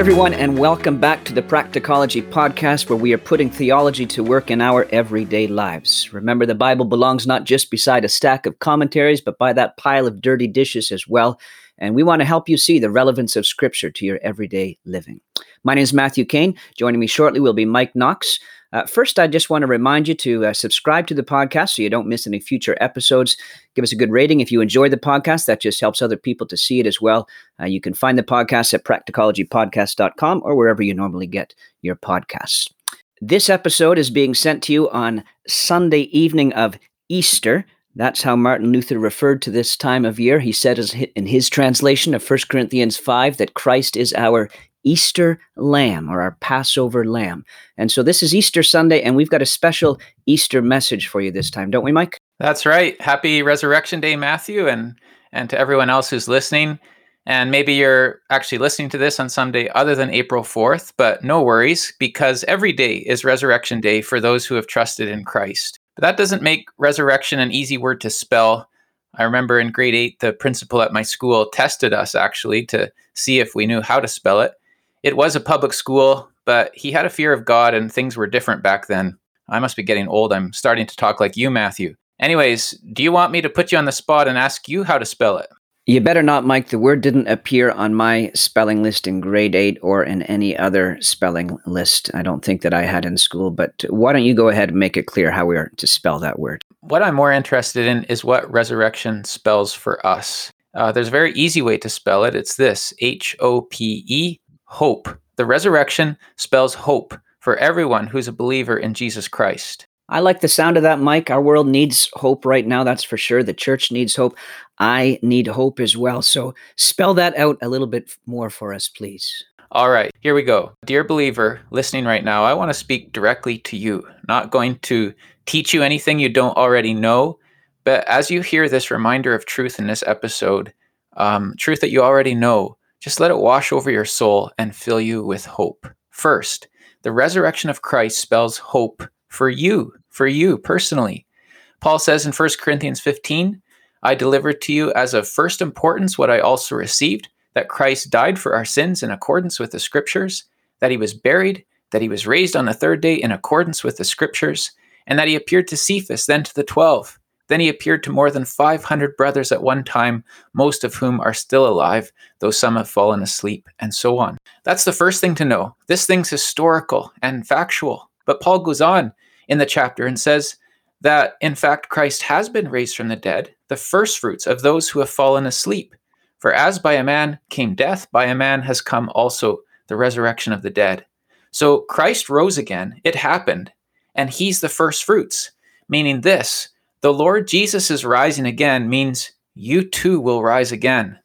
everyone, and welcome back to the Practicology Podcast, where we are putting theology to work in our everyday lives. Remember, the Bible belongs not just beside a stack of commentaries, but by that pile of dirty dishes as well. And we want to help you see the relevance of Scripture to your everyday living. My name is Matthew Kane. Joining me shortly will be Mike Knox. Uh, first, I just want to remind you to uh, subscribe to the podcast so you don't miss any future episodes. Give us a good rating if you enjoy the podcast. That just helps other people to see it as well. Uh, you can find the podcast at practicologypodcast.com or wherever you normally get your podcasts. This episode is being sent to you on Sunday evening of Easter. That's how Martin Luther referred to this time of year. He said in his translation of 1 Corinthians 5 that Christ is our Easter lamb or our Passover lamb. And so this is Easter Sunday, and we've got a special Easter message for you this time, don't we, Mike? That's right. Happy Resurrection Day, Matthew, and and to everyone else who's listening. And maybe you're actually listening to this on some day other than April 4th, but no worries because every day is Resurrection Day for those who have trusted in Christ. But that doesn't make resurrection an easy word to spell. I remember in grade eight, the principal at my school tested us actually to see if we knew how to spell it it was a public school, but he had a fear of God and things were different back then. I must be getting old. I'm starting to talk like you, Matthew. Anyways, do you want me to put you on the spot and ask you how to spell it? You better not, Mike. The word didn't appear on my spelling list in grade eight or in any other spelling list. I don't think that I had in school, but why don't you go ahead and make it clear how we are to spell that word? What I'm more interested in is what resurrection spells for us. Uh, there's a very easy way to spell it. It's this H O P E hope. The resurrection spells hope for everyone who's a believer in Jesus Christ. I like the sound of that, Mike. Our world needs hope right now, that's for sure. The church needs hope. I need hope as well. So spell that out a little bit more for us, please. All right, here we go. Dear believer listening right now, I want to speak directly to you. Not going to teach you anything you don't already know, but as you hear this reminder of truth in this episode, um, truth that you already know, just let it wash over your soul and fill you with hope. First, the resurrection of Christ spells hope for you, for you personally. Paul says in 1 Corinthians 15, I delivered to you as of first importance what I also received that Christ died for our sins in accordance with the Scriptures, that he was buried, that he was raised on the third day in accordance with the Scriptures, and that he appeared to Cephas, then to the twelve. Then he appeared to more than 500 brothers at one time, most of whom are still alive, though some have fallen asleep, and so on. That's the first thing to know. This thing's historical and factual. But Paul goes on in the chapter and says that, in fact, Christ has been raised from the dead, the firstfruits of those who have fallen asleep. For as by a man came death, by a man has come also the resurrection of the dead. So Christ rose again, it happened, and he's the firstfruits, meaning this the Lord Jesus is rising again means you too will rise again.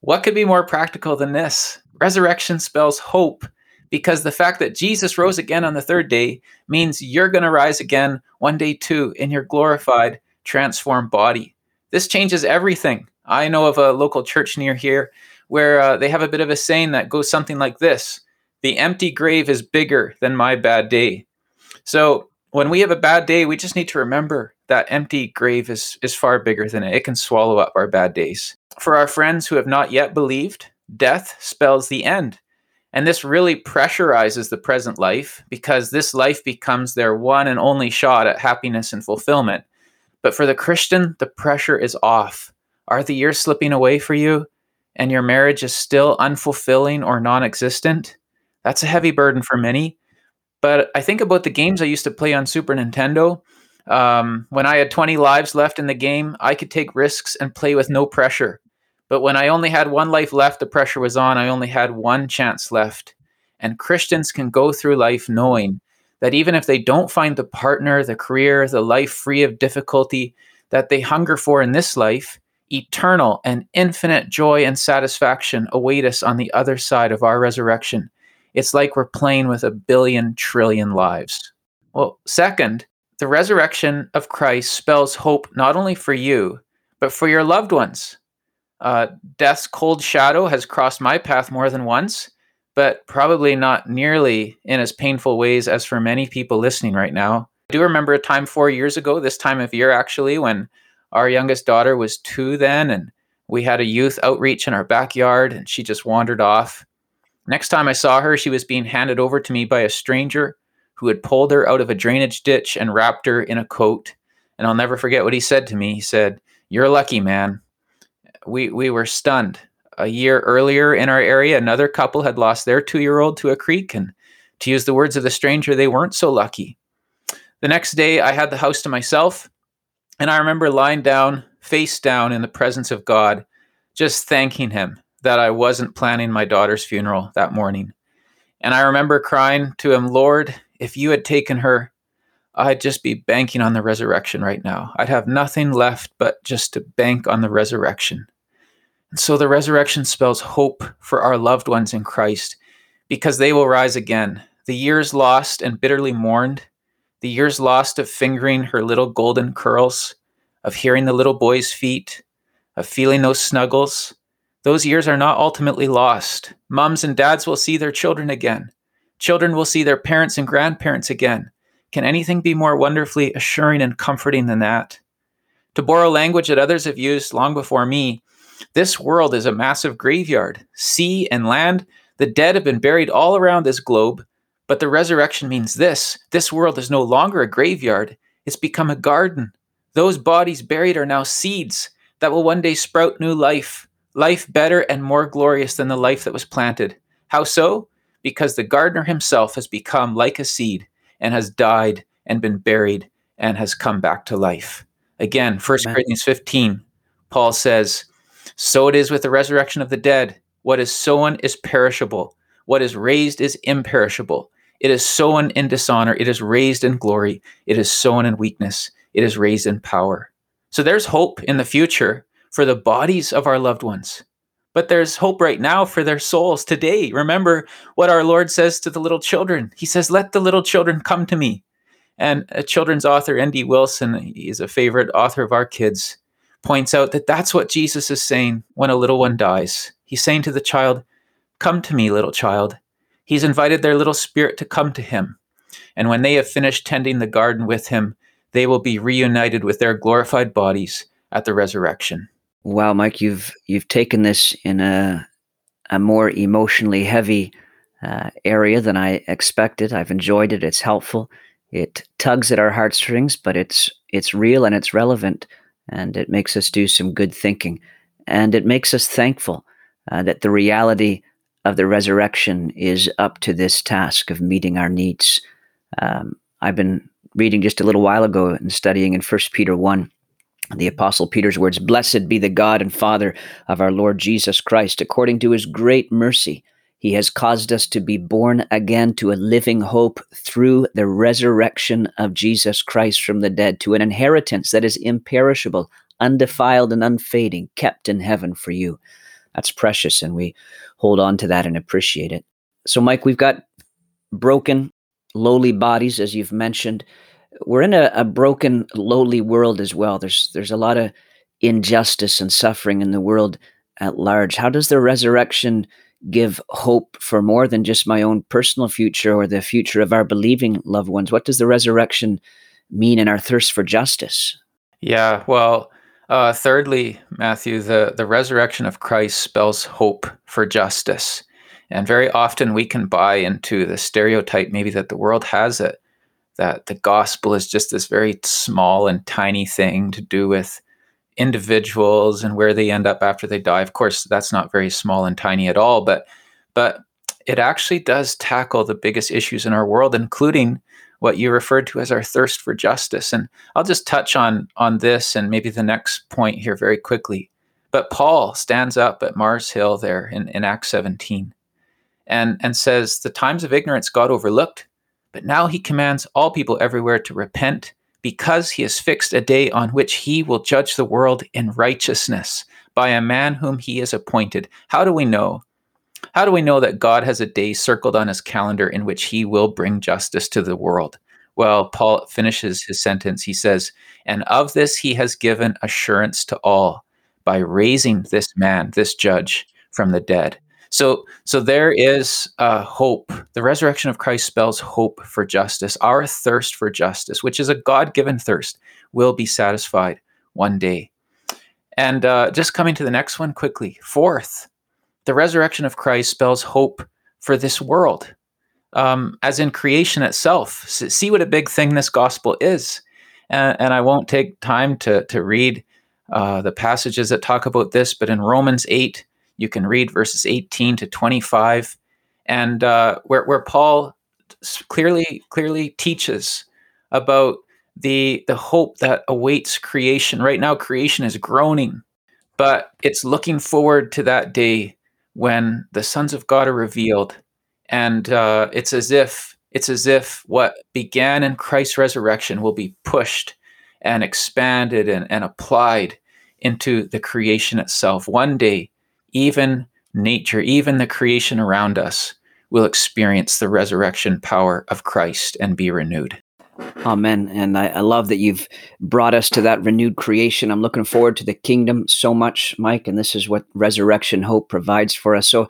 What could be more practical than this? Resurrection spells hope because the fact that Jesus rose again on the third day means you're going to rise again one day too in your glorified, transformed body. This changes everything. I know of a local church near here where uh, they have a bit of a saying that goes something like this The empty grave is bigger than my bad day. So when we have a bad day, we just need to remember that empty grave is, is far bigger than it. It can swallow up our bad days. For our friends who have not yet believed, death spells the end. And this really pressurizes the present life because this life becomes their one and only shot at happiness and fulfillment. But for the Christian, the pressure is off. Are the years slipping away for you and your marriage is still unfulfilling or non existent? That's a heavy burden for many. But I think about the games I used to play on Super Nintendo um, when I had 20 lives left in the game, I could take risks and play with no pressure. But when I only had one life left, the pressure was on. I only had one chance left. And Christians can go through life knowing that even if they don't find the partner, the career, the life free of difficulty that they hunger for in this life, eternal and infinite joy and satisfaction await us on the other side of our resurrection. It's like we're playing with a billion trillion lives. Well, second, the resurrection of Christ spells hope not only for you, but for your loved ones. Uh, death's cold shadow has crossed my path more than once, but probably not nearly in as painful ways as for many people listening right now. I do remember a time four years ago, this time of year actually, when our youngest daughter was two then, and we had a youth outreach in our backyard, and she just wandered off. Next time I saw her, she was being handed over to me by a stranger who had pulled her out of a drainage ditch and wrapped her in a coat. And I'll never forget what he said to me. He said, You're lucky, man. We, we were stunned. A year earlier in our area, another couple had lost their two year old to a creek. And to use the words of the stranger, they weren't so lucky. The next day, I had the house to myself. And I remember lying down, face down in the presence of God, just thanking Him that I wasn't planning my daughter's funeral that morning. And I remember crying to Him, Lord, if you had taken her, I'd just be banking on the resurrection right now. I'd have nothing left but just to bank on the resurrection. And so the resurrection spells hope for our loved ones in Christ because they will rise again. The years lost and bitterly mourned, the years lost of fingering her little golden curls, of hearing the little boy's feet, of feeling those snuggles, those years are not ultimately lost. Mums and dads will see their children again. Children will see their parents and grandparents again. Can anything be more wonderfully assuring and comforting than that? To borrow language that others have used long before me, this world is a massive graveyard. Sea and land, the dead have been buried all around this globe, but the resurrection means this this world is no longer a graveyard, it's become a garden. Those bodies buried are now seeds that will one day sprout new life, life better and more glorious than the life that was planted. How so? Because the gardener himself has become like a seed and has died and been buried and has come back to life. Again, 1 Corinthians 15, Paul says, So it is with the resurrection of the dead. What is sown is perishable, what is raised is imperishable. It is sown in dishonor, it is raised in glory, it is sown in weakness, it is raised in power. So there's hope in the future for the bodies of our loved ones. But there's hope right now for their souls today. Remember what our Lord says to the little children. He says, Let the little children come to me. And a children's author, N.D. Wilson, he's a favorite author of our kids, points out that that's what Jesus is saying when a little one dies. He's saying to the child, Come to me, little child. He's invited their little spirit to come to him. And when they have finished tending the garden with him, they will be reunited with their glorified bodies at the resurrection. Wow, Mike, you've you've taken this in a a more emotionally heavy uh, area than I expected. I've enjoyed it. It's helpful. It tugs at our heartstrings, but it's it's real and it's relevant, and it makes us do some good thinking, and it makes us thankful uh, that the reality of the resurrection is up to this task of meeting our needs. Um, I've been reading just a little while ago and studying in First Peter one the Apostle Peter's words Blessed be the God and Father of our Lord Jesus Christ. According to his great mercy, he has caused us to be born again to a living hope through the resurrection of Jesus Christ from the dead, to an inheritance that is imperishable, undefiled, and unfading, kept in heaven for you. That's precious, and we hold on to that and appreciate it. So, Mike, we've got broken, lowly bodies, as you've mentioned we're in a, a broken, lowly world as well. There's there's a lot of injustice and suffering in the world at large. How does the resurrection give hope for more than just my own personal future or the future of our believing loved ones? What does the resurrection mean in our thirst for justice? Yeah, well, uh, thirdly, Matthew, the, the resurrection of Christ spells hope for justice. And very often we can buy into the stereotype, maybe that the world has it, that the gospel is just this very small and tiny thing to do with individuals and where they end up after they die. Of course, that's not very small and tiny at all, but but it actually does tackle the biggest issues in our world, including what you referred to as our thirst for justice. And I'll just touch on on this and maybe the next point here very quickly. But Paul stands up at Mars Hill there in, in Acts 17 and, and says, The times of ignorance God overlooked, but now he commands all people everywhere to repent because he has fixed a day on which he will judge the world in righteousness by a man whom he has appointed. How do we know? How do we know that God has a day circled on his calendar in which he will bring justice to the world? Well, Paul finishes his sentence. He says, And of this he has given assurance to all by raising this man, this judge, from the dead. So, so there is uh, hope. The resurrection of Christ spells hope for justice. Our thirst for justice, which is a God-given thirst, will be satisfied one day. And uh, just coming to the next one quickly. Fourth, the resurrection of Christ spells hope for this world, um, as in creation itself. see what a big thing this gospel is. And, and I won't take time to, to read uh, the passages that talk about this, but in Romans 8, you can read verses 18 to 25, and uh, where, where Paul clearly clearly teaches about the the hope that awaits creation. Right now, creation is groaning, but it's looking forward to that day when the sons of God are revealed, and uh, it's as if it's as if what began in Christ's resurrection will be pushed and expanded and, and applied into the creation itself. One day, even nature, even the creation around us, will experience the resurrection power of Christ and be renewed. Amen. And I, I, love that you've brought us to that renewed creation. I'm looking forward to the kingdom so much, Mike. And this is what resurrection hope provides for us. So,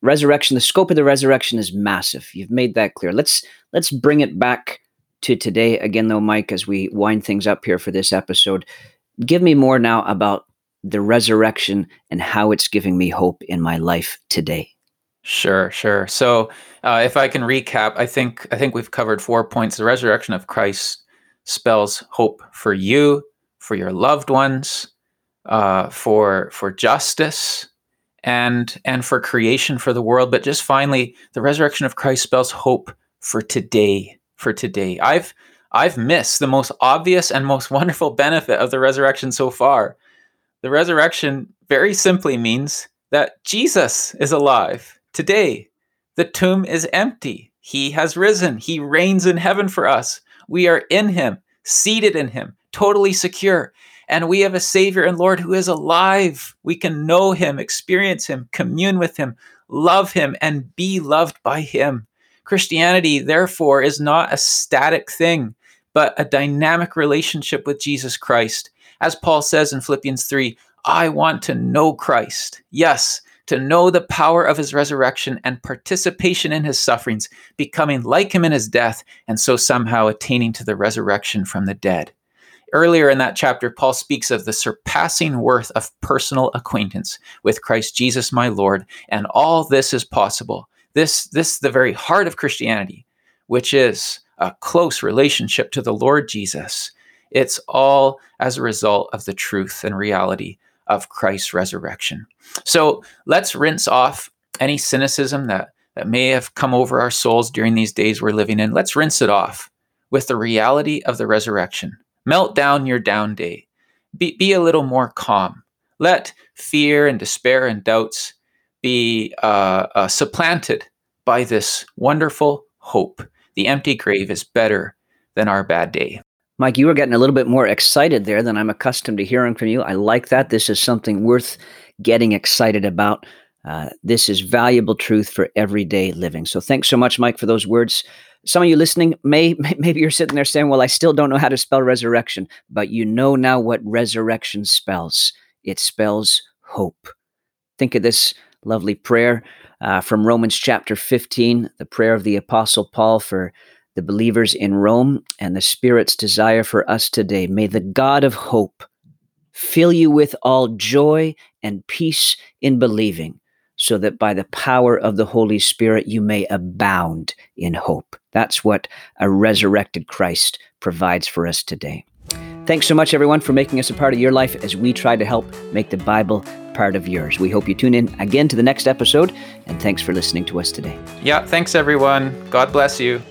resurrection, the scope of the resurrection is massive. You've made that clear. Let's let's bring it back to today again, though, Mike, as we wind things up here for this episode. Give me more now about the resurrection and how it's giving me hope in my life today. Sure, sure. So, uh, if I can recap, I think I think we've covered four points. The resurrection of Christ spells hope for you, for your loved ones, uh, for for justice, and and for creation for the world. But just finally, the resurrection of Christ spells hope for today. For today, I've I've missed the most obvious and most wonderful benefit of the resurrection so far. The resurrection very simply means that Jesus is alive Today, the tomb is empty. He has risen. He reigns in heaven for us. We are in him, seated in him, totally secure. And we have a Savior and Lord who is alive. We can know him, experience him, commune with him, love him, and be loved by him. Christianity, therefore, is not a static thing, but a dynamic relationship with Jesus Christ. As Paul says in Philippians 3, I want to know Christ. Yes, to know the power of his resurrection and participation in his sufferings, becoming like him in his death, and so somehow attaining to the resurrection from the dead. Earlier in that chapter, Paul speaks of the surpassing worth of personal acquaintance with Christ Jesus, my Lord, and all this is possible. This, this the very heart of Christianity, which is a close relationship to the Lord Jesus. It's all as a result of the truth and reality of Christ's resurrection. So let's rinse off any cynicism that, that may have come over our souls during these days we're living in. Let's rinse it off with the reality of the resurrection. Melt down your down day. Be, be a little more calm. Let fear and despair and doubts be uh, uh, supplanted by this wonderful hope. The empty grave is better than our bad day. Mike, you were getting a little bit more excited there than I'm accustomed to hearing from you. I like that. This is something worth getting excited about. Uh, this is valuable truth for everyday living. So thanks so much, Mike, for those words. Some of you listening may maybe you're sitting there saying, "Well, I still don't know how to spell resurrection," but you know now what resurrection spells. It spells hope. Think of this lovely prayer uh, from Romans chapter 15, the prayer of the Apostle Paul for the believers in Rome, and the Spirit's desire for us today. May the God of hope fill you with all joy and peace in believing, so that by the power of the Holy Spirit you may abound in hope. That's what a resurrected Christ provides for us today. Thanks so much, everyone, for making us a part of your life as we try to help make the Bible part of yours. We hope you tune in again to the next episode, and thanks for listening to us today. Yeah, thanks, everyone. God bless you.